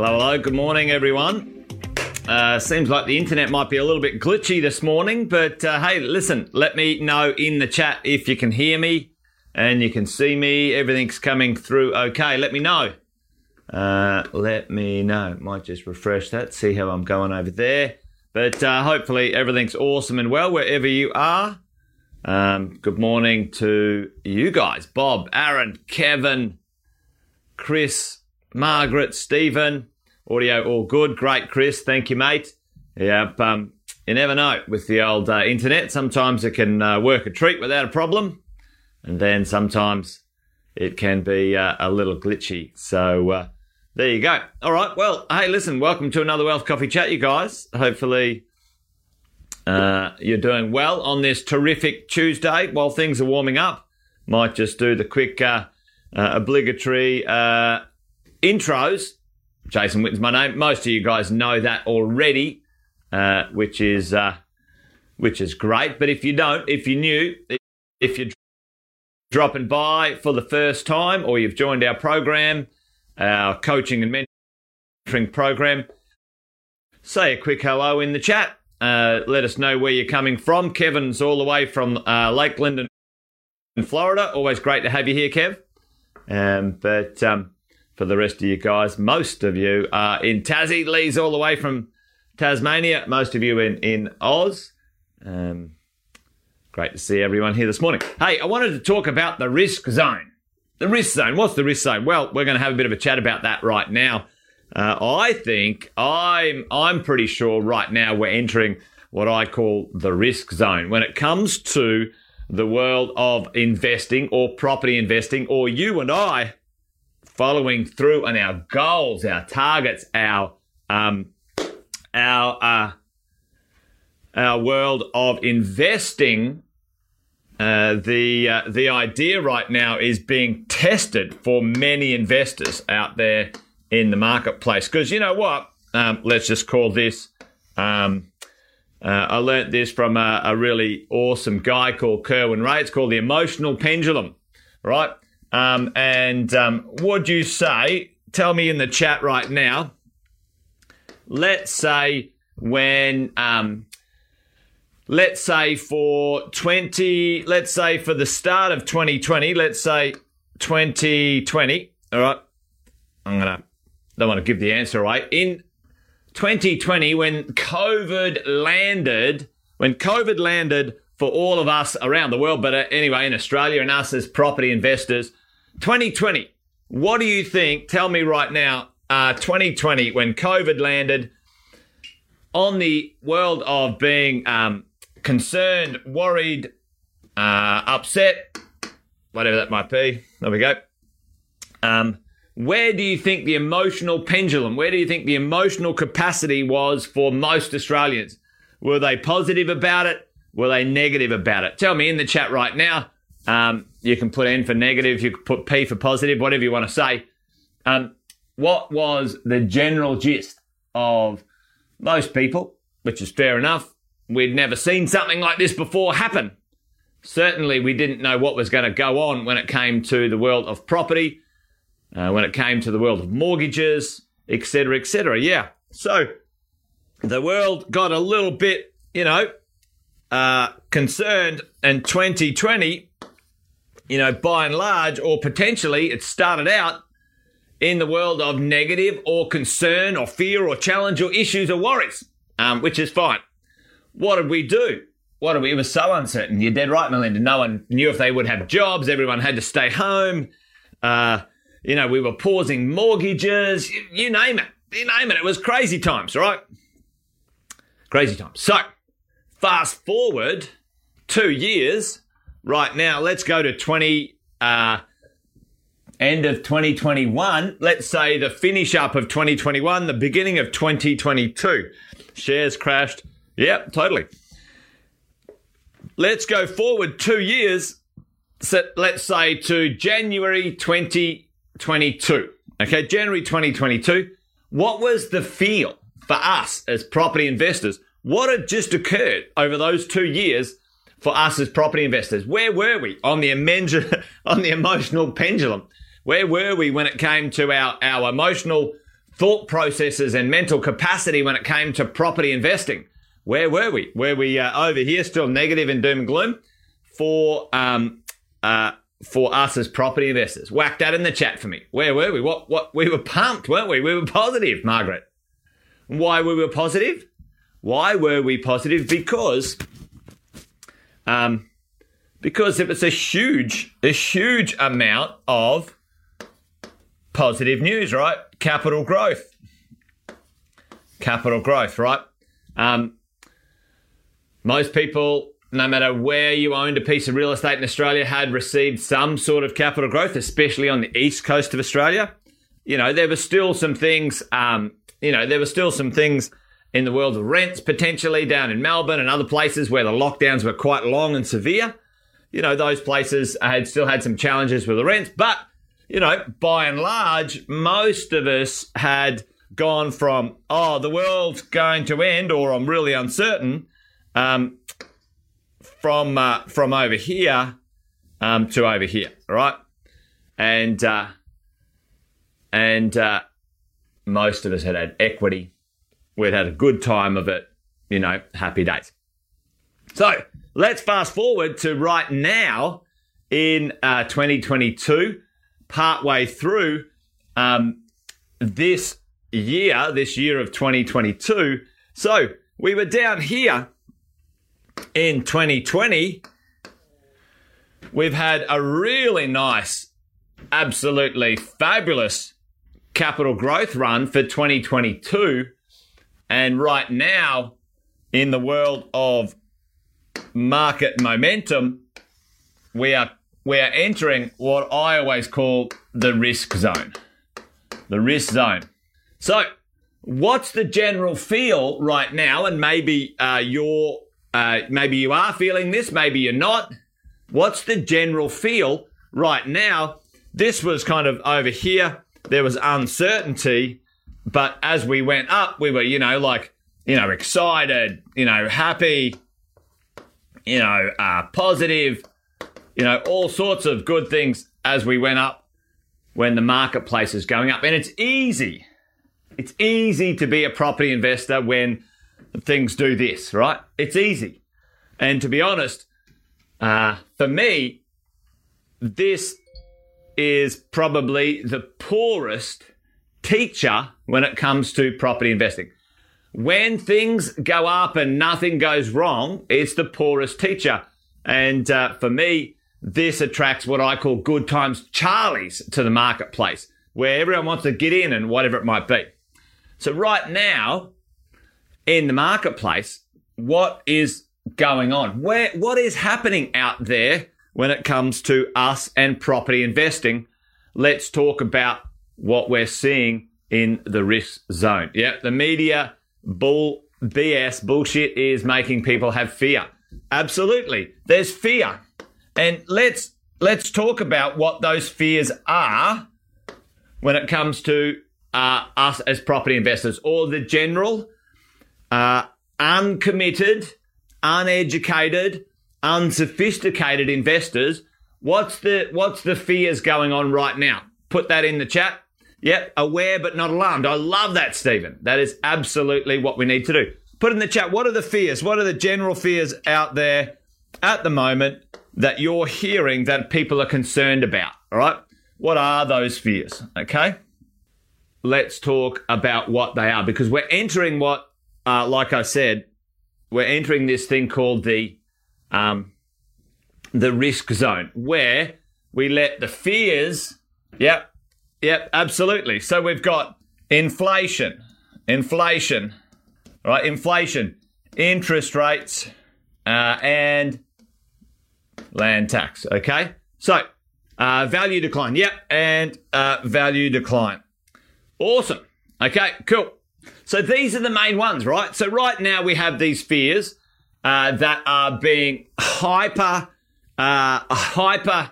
Hello, hello. Good morning, everyone. Uh, seems like the internet might be a little bit glitchy this morning, but uh, hey, listen, let me know in the chat if you can hear me and you can see me. Everything's coming through okay. Let me know. Uh, let me know. Might just refresh that, see how I'm going over there. But uh, hopefully, everything's awesome and well wherever you are. Um, good morning to you guys Bob, Aaron, Kevin, Chris, Margaret, Stephen. Audio all good. Great, Chris. Thank you, mate. Yep. Um, you never know with the old uh, internet. Sometimes it can uh, work a treat without a problem, and then sometimes it can be uh, a little glitchy. So uh, there you go. All right. Well, hey, listen. Welcome to another Wealth Coffee Chat, you guys. Hopefully. Uh, you're doing well on this terrific Tuesday while things are warming up. Might just do the quick uh, obligatory intros Jason Witten's my name. Most of you guys know that already, uh, which is uh, which is great. But if you don't, if you're new, if you're dropping by for the first time, or you've joined our program, our coaching and mentoring program, say a quick hello in the chat. Uh, let us know where you're coming from. Kevin's all the way from uh, Lakeland in Florida. Always great to have you here, Kev. Um, but um, for the rest of you guys. Most of you are in Tassie. Lee's all the way from Tasmania. Most of you in, in Oz. Um, great to see everyone here this morning. Hey, I wanted to talk about the risk zone. The risk zone. What's the risk zone? Well, we're going to have a bit of a chat about that right now. Uh, I think I'm I'm pretty sure right now we're entering what I call the risk zone when it comes to the world of investing or property investing, or you and I following through on our goals, our targets, our um, our uh, our world of investing. Uh, the uh, the idea right now is being tested for many investors out there in the marketplace. Because you know what? Um, let's just call this. Um, uh, I learnt this from a, a, really awesome guy called Kerwin Rae. It's called the emotional pendulum, right? Um, and um, would you say, tell me in the chat right now, let's say when, um, let's say for 20, let's say for the start of 2020, let's say 2020, all right, I'm going to, don't want to give the answer away. In 2020, when COVID landed, when COVID landed for all of us around the world, but uh, anyway, in Australia and us as property investors, 2020. What do you think? Tell me right now. Uh, 2020, when COVID landed, on the world of being um, concerned, worried, uh, upset, whatever that might be. There we go. Um, where do you think the emotional pendulum, where do you think the emotional capacity was for most Australians? Were they positive about it? Were they negative about it? Tell me in the chat right now. Um, you can put N for negative, you can put P for positive, whatever you want to say. Um, what was the general gist of most people, which is fair enough? We'd never seen something like this before happen. Certainly, we didn't know what was going to go on when it came to the world of property, uh, when it came to the world of mortgages, etc., etc. Yeah. So the world got a little bit, you know, uh, concerned, and 2020 you know, by and large, or potentially it started out in the world of negative or concern or fear or challenge or issues or worries, um, which is fine. What did we do? What did we? It was so uncertain. You're dead right, Melinda. No one knew if they would have jobs. Everyone had to stay home. Uh, you know, we were pausing mortgages. You, you name it. You name it. It was crazy times, right? Crazy times. So, fast forward two years Right now, let's go to 20, uh, end of 2021. Let's say the finish up of 2021, the beginning of 2022. Shares crashed. Yep, totally. Let's go forward two years. So let's say to January 2022. Okay, January 2022. What was the feel for us as property investors? What had just occurred over those two years for us as property investors. Where were we on the, on the emotional pendulum? Where were we when it came to our, our emotional thought processes and mental capacity when it came to property investing. Where were we? Were we uh, over here still negative and doom and gloom for um, uh, for us as property investors? Whack that in the chat for me. Where were we? What what we were pumped, weren't we? We were positive, Margaret. Why were we positive? Why were we positive? Because um, because it was a huge, a huge amount of positive news, right? Capital growth. Capital growth, right? Um, most people, no matter where you owned a piece of real estate in Australia, had received some sort of capital growth, especially on the east coast of Australia. You know, there were still some things, um, you know, there were still some things in the world of rents, potentially down in Melbourne and other places where the lockdowns were quite long and severe. You know, those places had still had some challenges with the rents, but you know, by and large, most of us had gone from, oh, the world's going to end, or I'm really uncertain, um, from uh, from over here um, to over here, right? And uh, and uh, most of us had had equity We'd had a good time of it, you know, happy days. So let's fast forward to right now in uh, 2022, partway through um, this year, this year of 2022. So we were down here in 2020. We've had a really nice, absolutely fabulous capital growth run for 2022 and right now, in the world of market momentum, we are we are entering what I always call the risk zone. The risk zone. So, what's the general feel right now? And maybe uh, you're uh, maybe you are feeling this, maybe you're not. What's the general feel right now? This was kind of over here. There was uncertainty but as we went up, we were, you know, like, you know, excited, you know, happy, you know, uh, positive, you know, all sorts of good things as we went up when the marketplace is going up. And it's easy. It's easy to be a property investor when things do this, right? It's easy. And to be honest, uh, for me, this is probably the poorest teacher when it comes to property investing. When things go up and nothing goes wrong, it's the poorest teacher. And uh, for me, this attracts what I call good times Charlies to the marketplace, where everyone wants to get in and whatever it might be. So right now, in the marketplace, what is going on? Where what is happening out there when it comes to us and property investing? Let's talk about what we're seeing in the risk zone. Yeah, the media bull BS bullshit is making people have fear. Absolutely. There's fear. And let's let's talk about what those fears are when it comes to uh, us as property investors or the general uh, uncommitted, uneducated, unsophisticated investors. What's the what's the fears going on right now? Put that in the chat. Yep, aware but not alarmed. I love that, Stephen. That is absolutely what we need to do. Put in the chat what are the fears? What are the general fears out there at the moment that you're hearing that people are concerned about? All right. What are those fears? Okay. Let's talk about what they are because we're entering what, uh, like I said, we're entering this thing called the, um, the risk zone where we let the fears, yep, Yep, absolutely. So we've got inflation, inflation, right? Inflation, interest rates, uh, and land tax. Okay. So uh, value decline. Yep, and uh, value decline. Awesome. Okay, cool. So these are the main ones, right? So right now we have these fears uh, that are being hyper, uh, hyper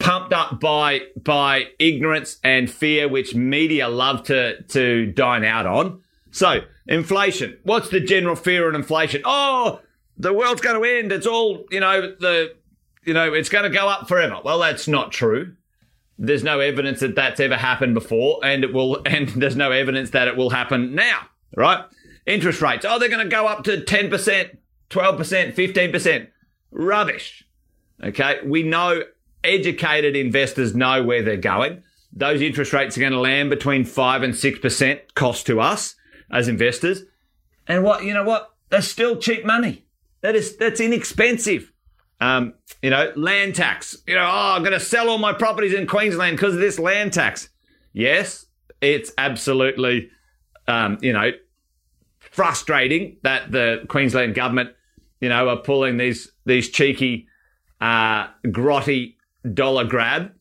pumped up by by ignorance and fear, which media love to to dine out on. So inflation. What's the general fear on inflation? Oh, the world's going to end. It's all you know. The you know it's going to go up forever. Well, that's not true. there's no evidence that that's ever happened before, and it will, and there's no evidence that it will happen now, right? Interest rates, oh, they're going to go up to 10%, 12%, 15%. Rubbish. Okay. We know educated investors know where they're going. Those interest rates are going to land between five and 6% cost to us as investors. And what, you know what? That's still cheap money. That is, that's inexpensive. Um, you know, land tax. You know, oh, I'm going to sell all my properties in Queensland because of this land tax. Yes, it's absolutely, um, you know, frustrating that the Queensland government, you know, are pulling these these cheeky, uh, grotty dollar grab.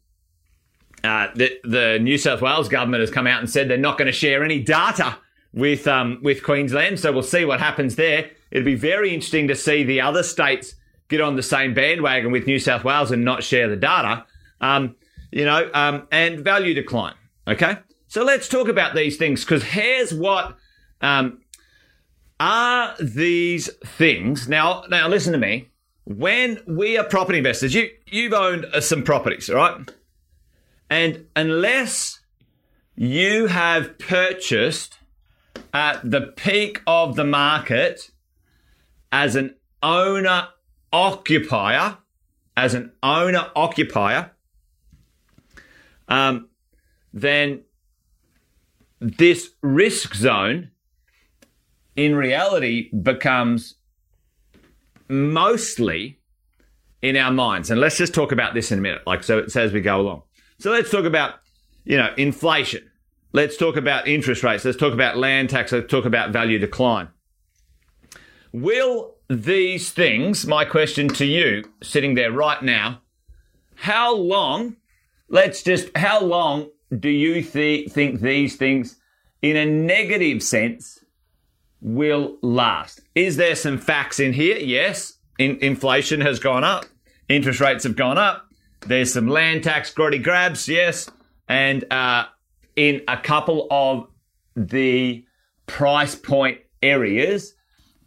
Uh, the, the New South Wales government has come out and said they're not going to share any data with um, with Queensland. So we'll see what happens there. It'll be very interesting to see the other states get on the same bandwagon with New South Wales and not share the data. Um, you know, um, and value decline. Okay, so let's talk about these things because here's what um, are these things. Now, now listen to me. When we are property investors, you you've owned uh, some properties, right? And unless you have purchased at the peak of the market as an owner occupier, as an owner occupier, um, then this risk zone in reality becomes mostly in our minds. And let's just talk about this in a minute, like so, so as we go along. So let's talk about, you know, inflation. Let's talk about interest rates. Let's talk about land tax. Let's talk about value decline. Will these things, my question to you, sitting there right now, how long, let's just, how long do you th- think these things, in a negative sense, will last? Is there some facts in here? Yes. In- inflation has gone up. Interest rates have gone up. There's some land tax grotty grabs. Yes. And, uh, in a couple of the price point areas,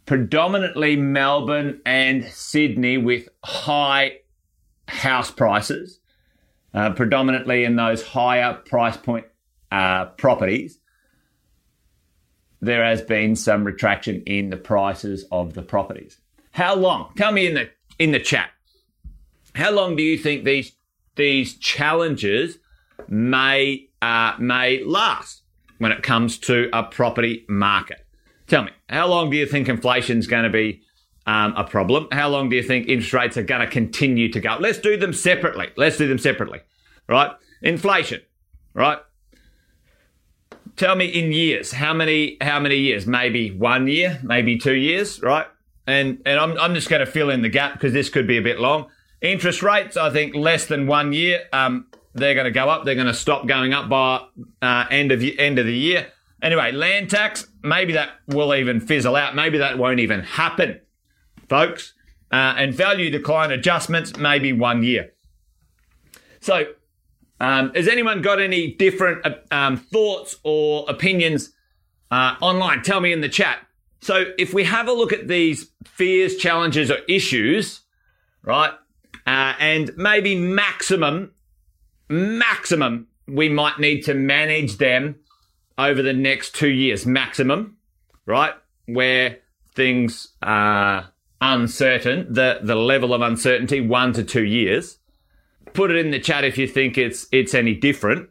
predominantly Melbourne and Sydney with high house prices, uh, predominantly in those higher price point uh, properties, there has been some retraction in the prices of the properties. How long? Tell me in the in the chat. How long do you think these these challenges may uh, may last when it comes to a property market. Tell me, how long do you think inflation is going to be um, a problem? How long do you think interest rates are going to continue to go? Let's do them separately. Let's do them separately, right? Inflation, right? Tell me in years, how many how many years? Maybe one year, maybe two years, right? And and I'm I'm just going to fill in the gap because this could be a bit long. Interest rates, I think less than one year. Um, they're going to go up. They're going to stop going up by uh, end of end of the year. Anyway, land tax. Maybe that will even fizzle out. Maybe that won't even happen, folks. Uh, and value decline adjustments, maybe one year. So, um, has anyone got any different uh, um, thoughts or opinions uh, online? Tell me in the chat. So, if we have a look at these fears, challenges, or issues, right, uh, and maybe maximum maximum, we might need to manage them over the next two years, maximum, right? Where things are uncertain, the, the level of uncertainty, one to two years. Put it in the chat if you think it's it's any different,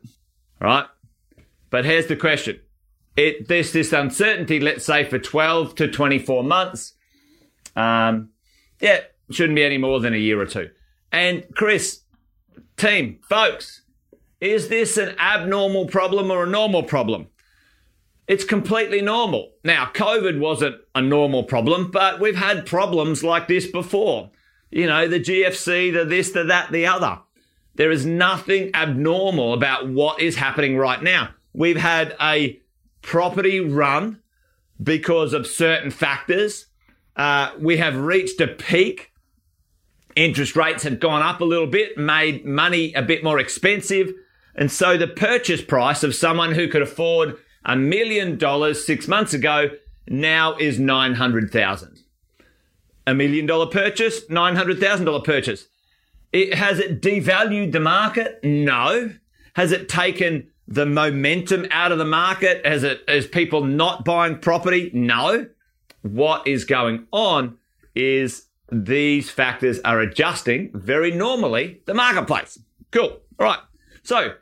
right? But here's the question. It this this uncertainty, let's say for 12 to 24 months, um, yeah, shouldn't be any more than a year or two. And Chris, team, folks, is this an abnormal problem or a normal problem? It's completely normal. Now, COVID wasn't a normal problem, but we've had problems like this before. You know, the GFC, the this, the that, the other. There is nothing abnormal about what is happening right now. We've had a property run because of certain factors. Uh, we have reached a peak interest rates have gone up a little bit, made money a bit more expensive. And so the purchase price of someone who could afford a million dollars six months ago now is 900,000. A million dollar purchase, $900,000 purchase. It, has it devalued the market? No. Has it taken the momentum out of the market? Has it is people not buying property? No. What is going on is these factors are adjusting very normally the marketplace. Cool. All right. So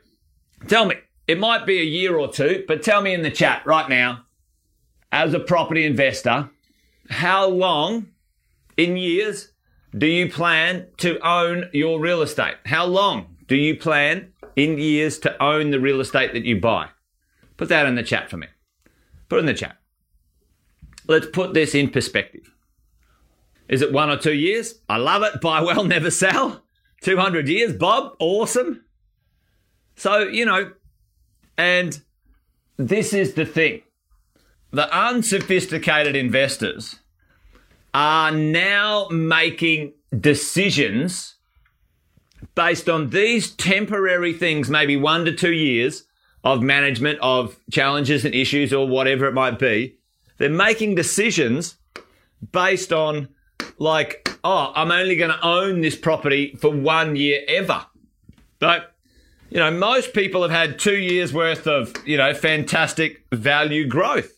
tell me, it might be a year or two, but tell me in the chat right now, as a property investor, how long in years do you plan to own your real estate? How long do you plan in years to own the real estate that you buy? Put that in the chat for me. Put it in the chat. Let's put this in perspective. Is it one or two years? I love it. Buy well, never sell. 200 years, Bob. Awesome. So, you know, and this is the thing the unsophisticated investors are now making decisions based on these temporary things, maybe one to two years of management of challenges and issues or whatever it might be. They're making decisions based on, like, oh, I'm only going to own this property for one year ever. But, you know, most people have had two years worth of, you know, fantastic value growth.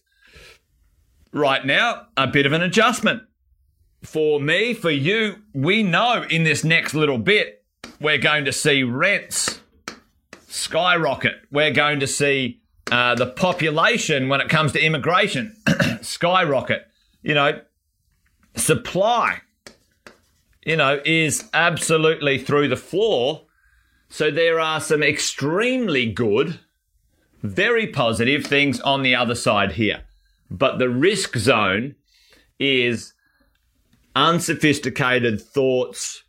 Right now, a bit of an adjustment for me, for you, we know in this next little bit, we're going to see rents skyrocket. We're going to see uh, the population when it comes to immigration skyrocket. You know, supply, you know, is absolutely through the floor. So there are some extremely good, very positive things on the other side here. But the risk zone is unsophisticated thoughts,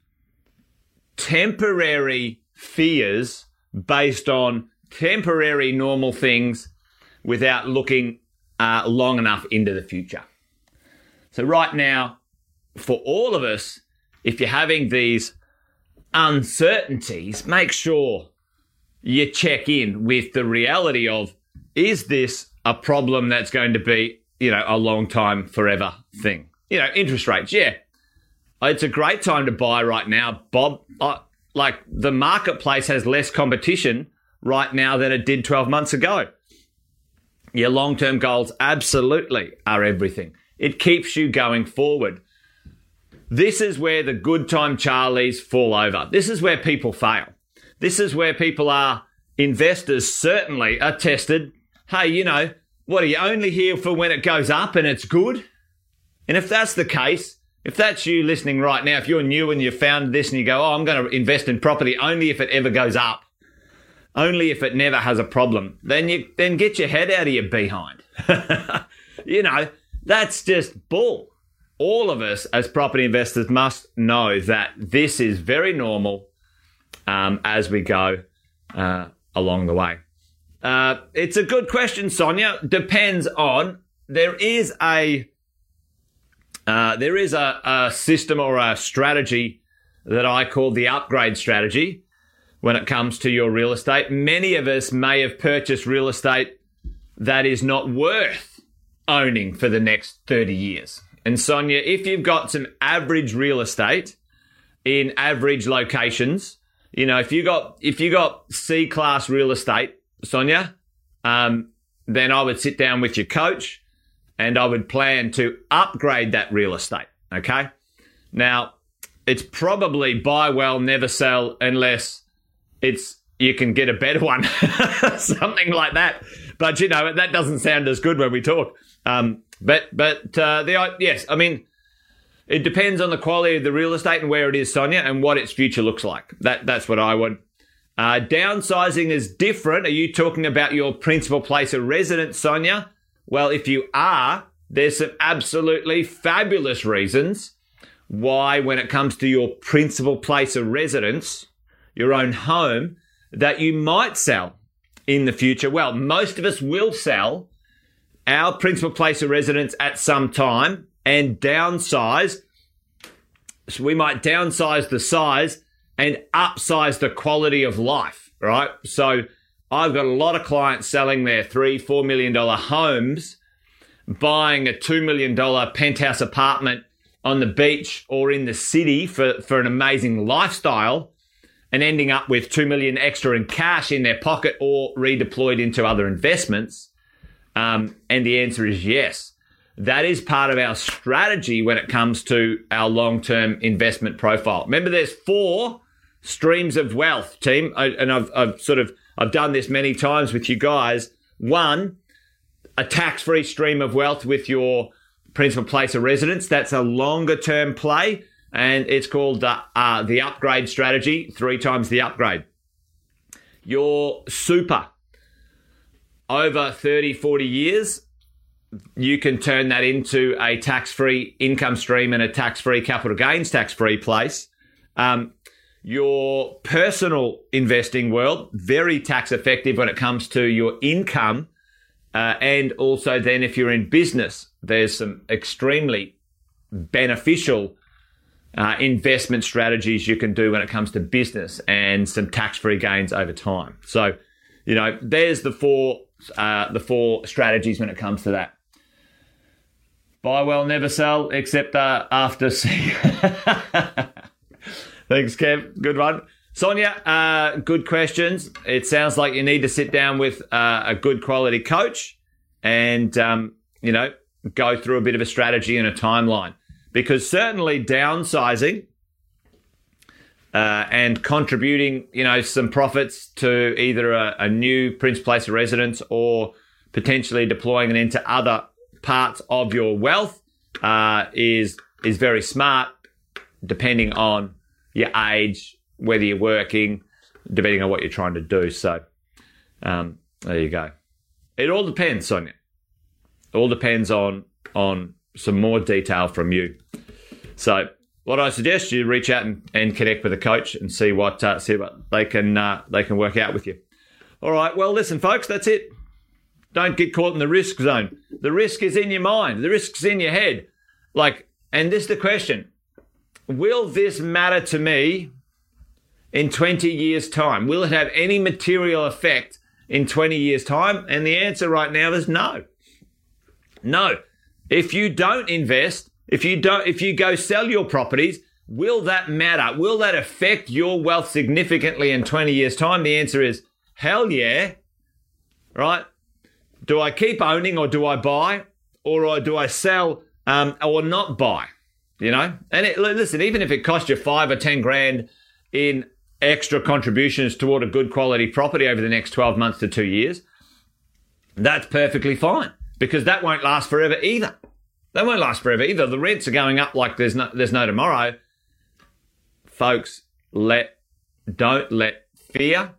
temporary fears based on temporary normal things without looking uh, long enough into the future. So, right now, for all of us, if you're having these uncertainties, make sure you check in with the reality of is this a problem that's going to be, you know, a long time forever thing? You know, interest rates, yeah. It's a great time to buy right now, Bob. Like the marketplace has less competition right now than it did 12 months ago. Your long term goals absolutely are everything. It keeps you going forward. This is where the good time Charlies fall over. This is where people fail. This is where people are, investors certainly are tested. Hey, you know, what are you only here for when it goes up and it's good? And if that's the case, if that's you listening right now, if you're new and you found this and you go, oh, I'm going to invest in property only if it ever goes up, only if it never has a problem, then you then get your head out of your behind. you know, that's just bull. All of us as property investors must know that this is very normal um, as we go uh, along the way. Uh, it's a good question, Sonia. Depends on there is a uh, there is a, a system or a strategy that I call the upgrade strategy when it comes to your real estate. Many of us may have purchased real estate that is not worth owning for the next 30 years. And Sonia, if you've got some average real estate in average locations, you know, if you got if you got C class real estate, Sonia, um, then I would sit down with your coach and I would plan to upgrade that real estate. Okay. Now, it's probably buy well, never sell unless it's you can get a better one, something like that. But you know that doesn't sound as good when we talk. Um, but but uh, the yes, I mean it depends on the quality of the real estate and where it is, Sonia, and what its future looks like. That that's what I would. Uh, downsizing is different. Are you talking about your principal place of residence, Sonia? Well, if you are, there's some absolutely fabulous reasons why, when it comes to your principal place of residence, your own home, that you might sell in the future. Well, most of us will sell our principal place of residence at some time and downsize. So we might downsize the size and upsize the quality of life, right? So I've got a lot of clients selling their three, four million dollar homes, buying a two million dollar penthouse apartment on the beach or in the city for, for an amazing lifestyle. and ending up with 2 million extra in cash in their pocket or redeployed into other investments? Um, and the answer is yes. That is part of our strategy when it comes to our long term investment profile. Remember, there's four streams of wealth, team. And I've, I've sort of I've done this many times with you guys. One, a tax free stream of wealth with your principal place of residence. That's a longer term play, and it's called the, uh, the upgrade strategy, three times the upgrade. Your super over 30, 40 years, you can turn that into a tax free income stream and a tax free capital gains tax free place. Um, your personal investing world, very tax effective when it comes to your income. Uh, and also, then if you're in business, there's some extremely beneficial uh, investment strategies you can do when it comes to business and some tax free gains over time. So, you know, there's the four uh, the four strategies when it comes to that. Buy well, never sell, except uh, after. Thanks, Kev. Good one. Sonia, uh, good questions. It sounds like you need to sit down with uh, a good quality coach and, um, you know, go through a bit of a strategy and a timeline. Because certainly downsizing uh, and contributing, you know, some profits to either a, a new Prince Place of residence or potentially deploying it into other parts of your wealth uh, is is very smart, depending on your age, whether you're working, depending on what you're trying to do. So um, there you go. It all depends, Sonia. It all depends on on some more detail from you. So what I suggest you reach out and, and connect with a coach and see what uh, see what they can uh, they can work out with you. All right. Well, listen, folks, that's it. Don't get caught in the risk zone. The risk is in your mind. The risk's in your head. Like, and this is the question: Will this matter to me in 20 years' time? Will it have any material effect in 20 years' time? And the answer right now is no. No. If you don't invest, if you don't, if you go sell your properties, will that matter? Will that affect your wealth significantly in 20 years' time? The answer is hell yeah. Right? Do I keep owning or do I buy? Or do I sell um, or not buy? You know? And it, listen, even if it costs you five or 10 grand in extra contributions toward a good quality property over the next 12 months to two years, that's perfectly fine because that won't last forever either. They won't last forever either. The rents are going up like there's no there's no tomorrow. Folks, let don't let fear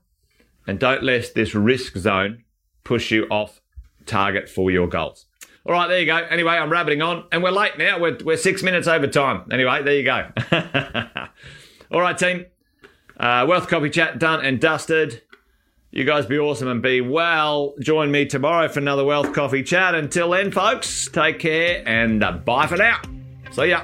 and don't let this risk zone push you off target for your goals. All right, there you go. Anyway, I'm rabbiting on, and we're late now. We're, we're six minutes over time. Anyway, there you go. All right, team. Uh, Wealth Coffee Chat done and dusted. You guys be awesome and be well. Join me tomorrow for another Wealth Coffee Chat. Until then, folks, take care and uh, bye for now. See ya.